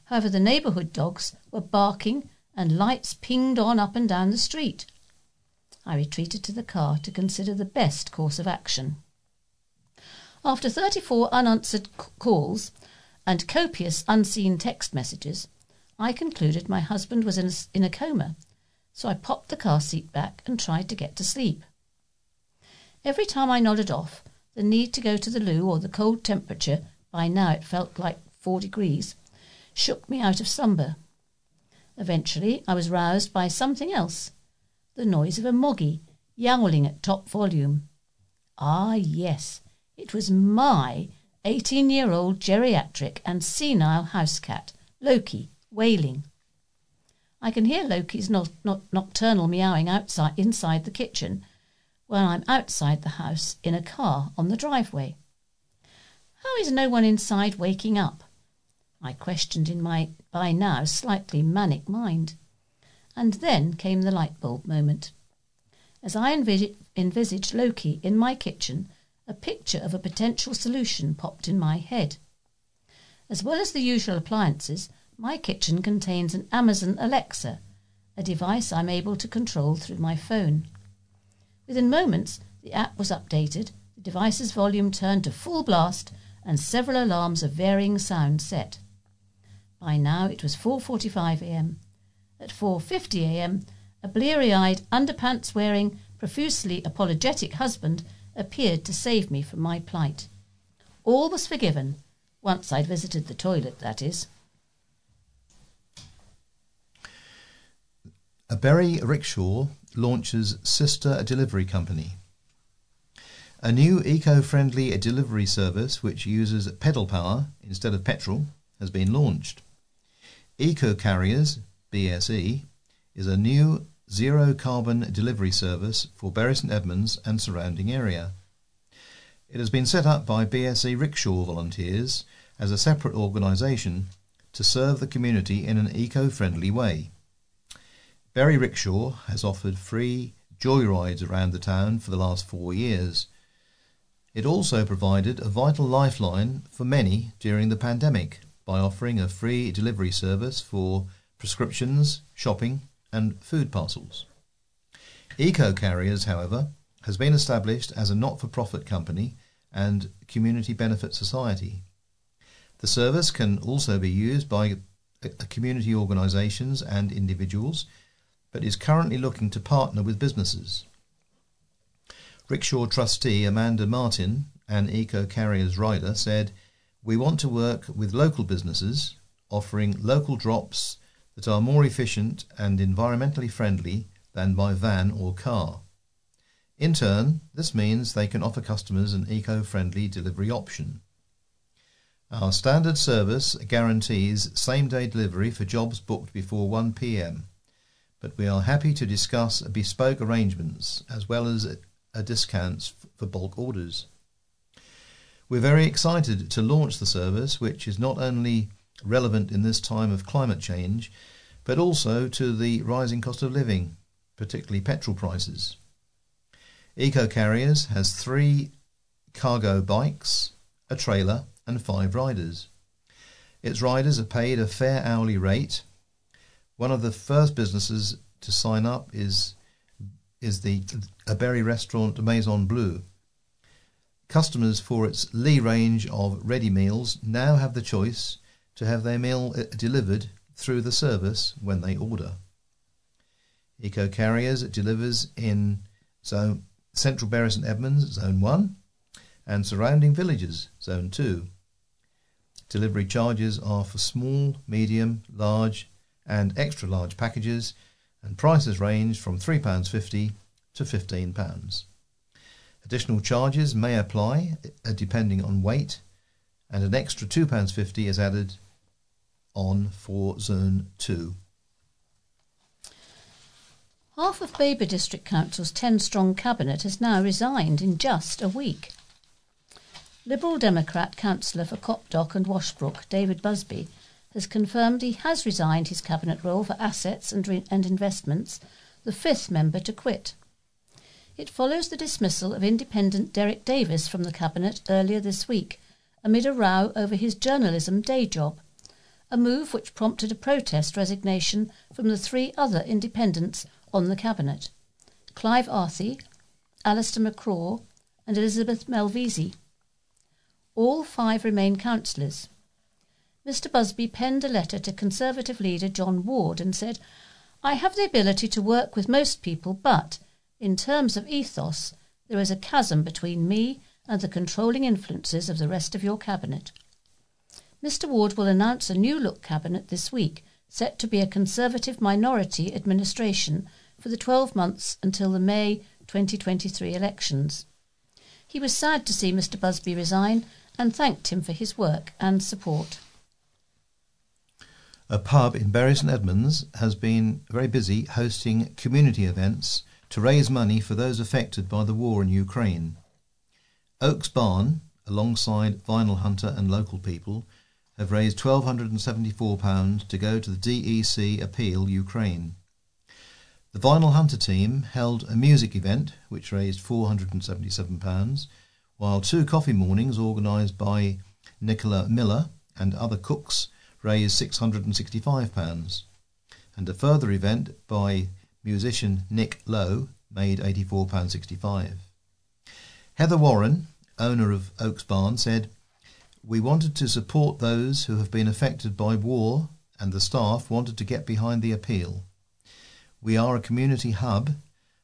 However, the neighbourhood dogs were barking and lights pinged on up and down the street. I retreated to the car to consider the best course of action. After 34 unanswered calls and copious unseen text messages, I concluded my husband was in a, in a coma, so I popped the car seat back and tried to get to sleep. Every time I nodded off, the need to go to the loo or the cold temperature, by now it felt like four degrees, shook me out of slumber. Eventually, I was roused by something else the noise of a moggy yowling at top volume. Ah, yes, it was my 18 year old geriatric and senile house cat, Loki, wailing. I can hear Loki's no- no- nocturnal meowing outside inside the kitchen when I'm outside the house in a car on the driveway. How is no one inside waking up? I questioned in my by now slightly manic mind. And then came the light bulb moment. As I envisaged Loki in my kitchen, a picture of a potential solution popped in my head. As well as the usual appliances, my kitchen contains an Amazon Alexa, a device I'm able to control through my phone. Within moments, the app was updated, the device's volume turned to full blast, and several alarms of varying sound set. By now it was 4:45 a.m. At 4:50 a.m., a bleary-eyed, underpants-wearing, profusely apologetic husband appeared to save me from my plight. All was forgiven, once I'd visited the toilet, that is. A Bury Rickshaw launches sister delivery company. A new eco-friendly delivery service which uses pedal power instead of petrol has been launched. Eco Carriers BSE is a new zero carbon delivery service for Bury St Edmunds and surrounding area. It has been set up by BSE Rickshaw volunteers as a separate organisation to serve the community in an eco friendly way. Bury Rickshaw has offered free joyrides around the town for the last four years. It also provided a vital lifeline for many during the pandemic by offering a free delivery service for prescriptions, shopping, and food parcels. Eco Carriers, however, has been established as a not for profit company and community benefit society. The service can also be used by uh, community organisations and individuals but is currently looking to partner with businesses. Rickshaw trustee Amanda Martin, an Eco Carriers rider, said, We want to work with local businesses, offering local drops that are more efficient and environmentally friendly than by van or car. In turn, this means they can offer customers an eco friendly delivery option. Our standard service guarantees same day delivery for jobs booked before 1 pm but we are happy to discuss bespoke arrangements as well as discounts for bulk orders. We're very excited to launch the service, which is not only relevant in this time of climate change, but also to the rising cost of living, particularly petrol prices. Eco Carriers has three cargo bikes, a trailer, and five riders. Its riders are paid a fair hourly rate one of the first businesses to sign up is is the a Bury restaurant Maison Bleu. Customers for its Lee range of ready meals now have the choice to have their meal uh, delivered through the service when they order. Eco Carriers delivers in zone Central Bury St Edmunds, Zone 1, and surrounding villages, Zone 2. Delivery charges are for small, medium, large, and extra large packages, and prices range from £3.50 to £15. Additional charges may apply uh, depending on weight, and an extra £2.50 is added on for Zone 2. Half of Babergh District Council's 10 strong cabinet has now resigned in just a week. Liberal Democrat councillor for Copdock and Washbrook, David Busby, has confirmed he has resigned his cabinet role for assets and, re- and investments, the fifth member to quit. It follows the dismissal of independent Derek Davis from the cabinet earlier this week, amid a row over his journalism day job, a move which prompted a protest resignation from the three other independents on the cabinet. Clive Arthey, Alistair McCraw, and Elizabeth Malvisi. All five remain councillors. Mr. Busby penned a letter to Conservative leader John Ward and said, I have the ability to work with most people, but in terms of ethos, there is a chasm between me and the controlling influences of the rest of your cabinet. Mr. Ward will announce a new look cabinet this week, set to be a Conservative minority administration for the 12 months until the May 2023 elections. He was sad to see Mr. Busby resign and thanked him for his work and support. A pub in Bury St Edmunds has been very busy hosting community events to raise money for those affected by the war in Ukraine. Oaks Barn, alongside Vinyl Hunter and local people, have raised £1,274 to go to the DEC Appeal Ukraine. The Vinyl Hunter team held a music event which raised £477, while two coffee mornings organised by Nicola Miller and other cooks raised £665, and a further event by musician Nick Lowe made £84.65. Heather Warren, owner of Oaks Barn, said, We wanted to support those who have been affected by war, and the staff wanted to get behind the appeal. We are a community hub,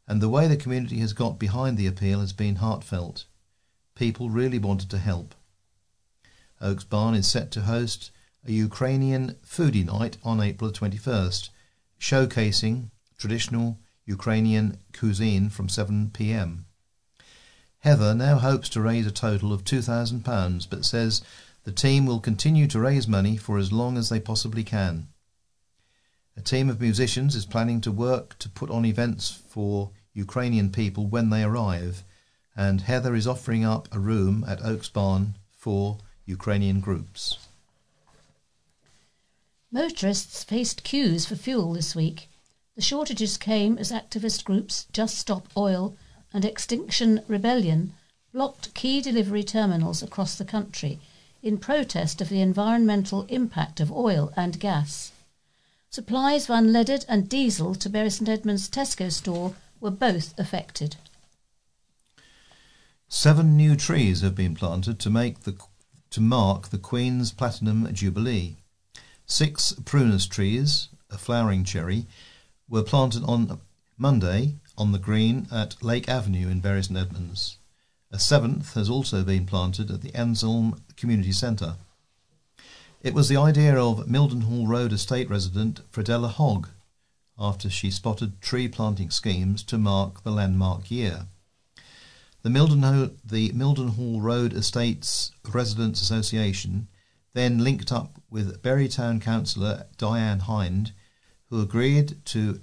and the way the community has got behind the appeal has been heartfelt. People really wanted to help. Oaks Barn is set to host a Ukrainian foodie night on April 21st, showcasing traditional Ukrainian cuisine from 7 pm. Heather now hopes to raise a total of £2,000 but says the team will continue to raise money for as long as they possibly can. A team of musicians is planning to work to put on events for Ukrainian people when they arrive, and Heather is offering up a room at Oaks Barn for Ukrainian groups. Motorists faced queues for fuel this week. The shortages came as activist groups Just Stop Oil and Extinction Rebellion blocked key delivery terminals across the country in protest of the environmental impact of oil and gas. Supplies of unleaded and diesel to Bury St Edmunds Tesco store were both affected. Seven new trees have been planted to make the to mark the Queen's Platinum Jubilee. Six prunus trees, a flowering cherry, were planted on Monday on the green at Lake Avenue in Bury St Edmunds. A seventh has also been planted at the Anselm Community Centre. It was the idea of Mildenhall Road estate resident Fredella Hogg after she spotted tree planting schemes to mark the landmark year. The Mildenhall, the Mildenhall Road Estates Residents Association then linked up with Bury Town Councillor Diane Hind, who agreed to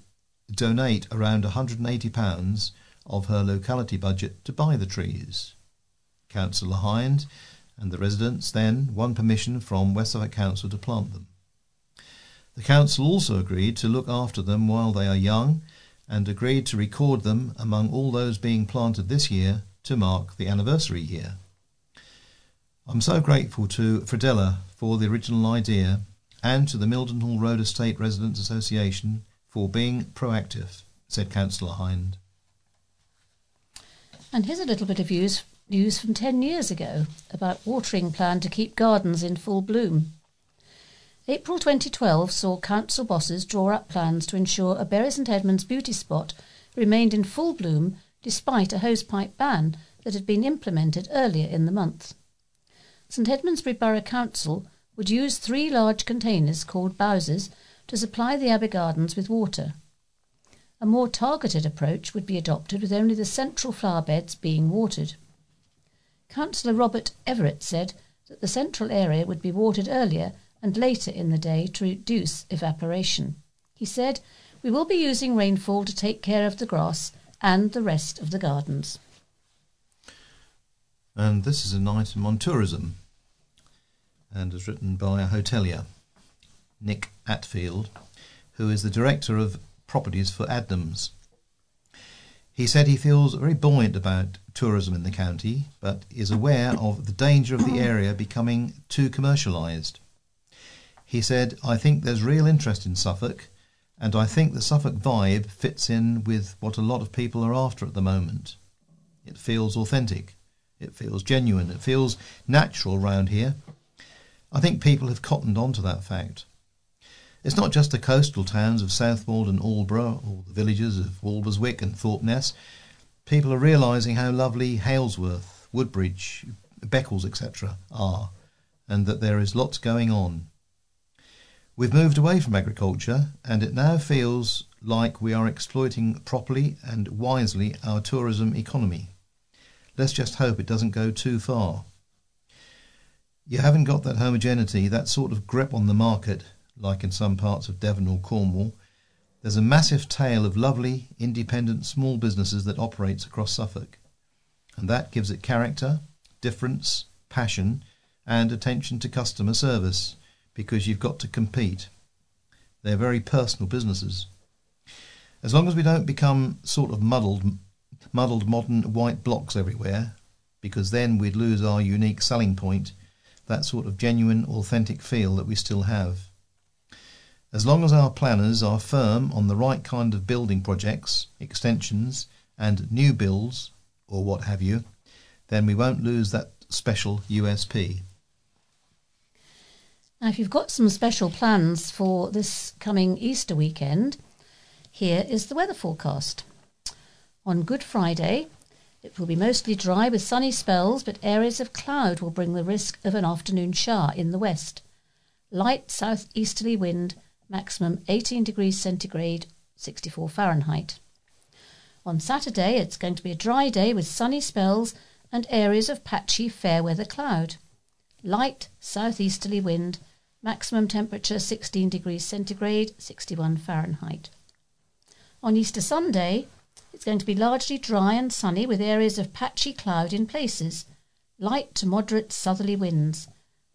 donate around £180 of her locality budget to buy the trees. Councillor Hind and the residents then won permission from West Suffolk Council to plant them. The council also agreed to look after them while they are young and agreed to record them among all those being planted this year to mark the anniversary year. I'm so grateful to Fredella for the original idea and to the Mildenhall Road Estate Residents Association for being proactive, said Councillor Hind. And here's a little bit of news, news from 10 years ago about watering plan to keep gardens in full bloom. April 2012 saw council bosses draw up plans to ensure a Bury St Edmunds beauty spot remained in full bloom despite a hosepipe ban that had been implemented earlier in the month. St Edmundsbury Borough Council would use three large containers called bowsers to supply the Abbey Gardens with water. A more targeted approach would be adopted with only the central flower beds being watered. Councillor Robert Everett said that the central area would be watered earlier and later in the day to reduce evaporation. He said, We will be using rainfall to take care of the grass and the rest of the gardens. And this is an item on tourism and is written by a hotelier, Nick Atfield, who is the director of properties for Adnams. He said he feels very buoyant about tourism in the county, but is aware of the danger of the area becoming too commercialised. He said, I think there's real interest in Suffolk, And I think the Suffolk vibe fits in with what a lot of people are after at the moment. It feels authentic. It feels genuine. It feels natural round here. I think people have cottoned on to that fact. It's not just the coastal towns of Southwold and Aldeburgh, or the villages of Walberswick and Thorpeness. People are realising how lovely Halesworth, Woodbridge, Beccles, etc. are, and that there is lots going on. We've moved away from agriculture, and it now feels like we are exploiting properly and wisely our tourism economy. Let's just hope it doesn't go too far. You haven't got that homogeneity, that sort of grip on the market, like in some parts of Devon or Cornwall. There's a massive tail of lovely, independent small businesses that operates across Suffolk. And that gives it character, difference, passion, and attention to customer service because you've got to compete. They're very personal businesses. As long as we don't become sort of muddled, muddled modern white blocks everywhere, because then we'd lose our unique selling point, that sort of genuine, authentic feel that we still have. As long as our planners are firm on the right kind of building projects, extensions, and new builds, or what have you, then we won't lose that special USP. Now, if you've got some special plans for this coming Easter weekend, here is the weather forecast. On Good Friday, it will be mostly dry with sunny spells, but areas of cloud will bring the risk of an afternoon shower in the west. Light southeasterly wind, maximum 18 degrees centigrade, 64 Fahrenheit. On Saturday, it's going to be a dry day with sunny spells and areas of patchy fair weather cloud. Light southeasterly wind, maximum temperature 16 degrees centigrade, 61 Fahrenheit. On Easter Sunday, it's going to be largely dry and sunny with areas of patchy cloud in places, light to moderate southerly winds,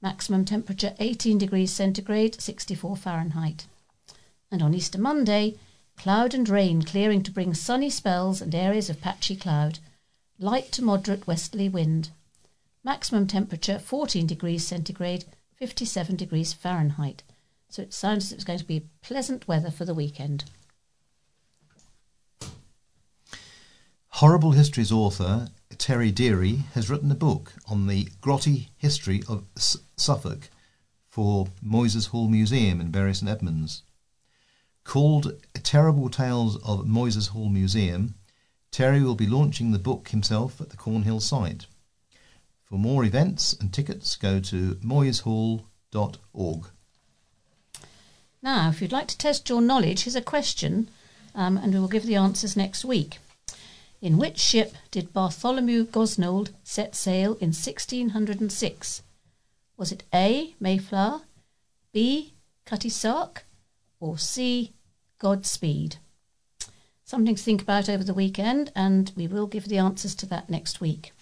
maximum temperature 18 degrees centigrade, 64 Fahrenheit. And on Easter Monday, cloud and rain clearing to bring sunny spells and areas of patchy cloud, light to moderate westerly wind, maximum temperature 14 degrees centigrade, 57 degrees Fahrenheit. So it sounds as if it's going to be pleasant weather for the weekend. Horrible Histories author Terry Deary has written a book on the grotty history of S- Suffolk for Moyses Hall Museum in Bury St Edmunds. Called Terrible Tales of Moyses Hall Museum, Terry will be launching the book himself at the Cornhill site. For more events and tickets, go to moyseshall.org. Now, if you'd like to test your knowledge, here's a question, um, and we will give the answers next week. In which ship did Bartholomew Gosnold set sail in 1606? Was it A. Mayflower, B. Cutty Sark, or C. Godspeed? Something to think about over the weekend, and we will give the answers to that next week.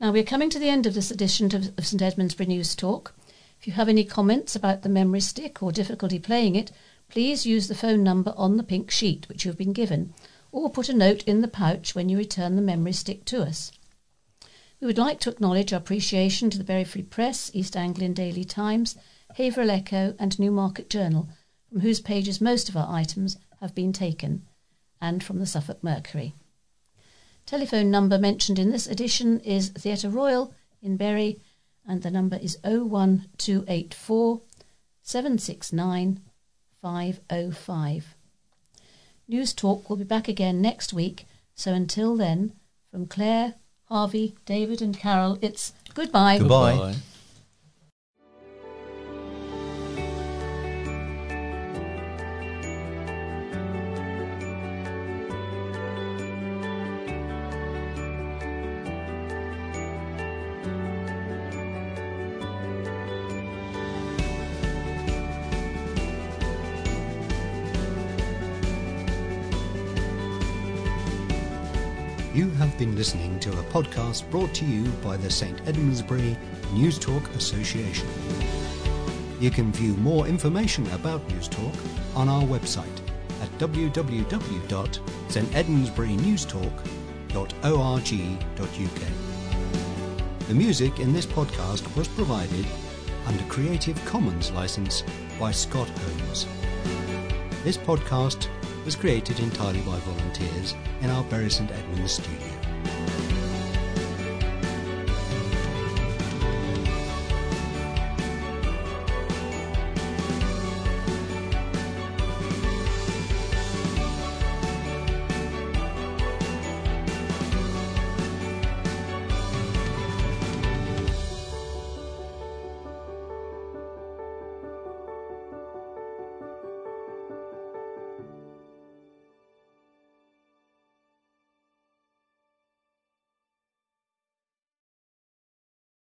Now, we're coming to the end of this edition of, St Edmundsbury News Talk. If you have any comments about the memory stick or difficulty playing it, please use the phone number on the pink sheet which you have been given, or put a note in the pouch when you return the memory stick to us. We would like to acknowledge our appreciation to the Bury Free Press, East Anglian Daily Times, Haverhill Echo, and Newmarket Journal, from whose pages most of our items have been taken, and from the Suffolk Mercury. Telephone number mentioned in this edition is Theatre Royal in Bury, and the number is 01284 769 505. News Talk will be back again next week, so until then, from Claire, Harvey, David, and Carol, it's goodbye. Goodbye. Goodbye. Listening to a podcast brought to you by the St Edmundsbury News Talk Association. You can view more information about News Talk on our website at www.stedmundsburynewstalk.org.uk. The music in this podcast was provided under Creative Commons license by Scott Holmes. This podcast was created entirely by volunteers in our Bury St Edmunds studio.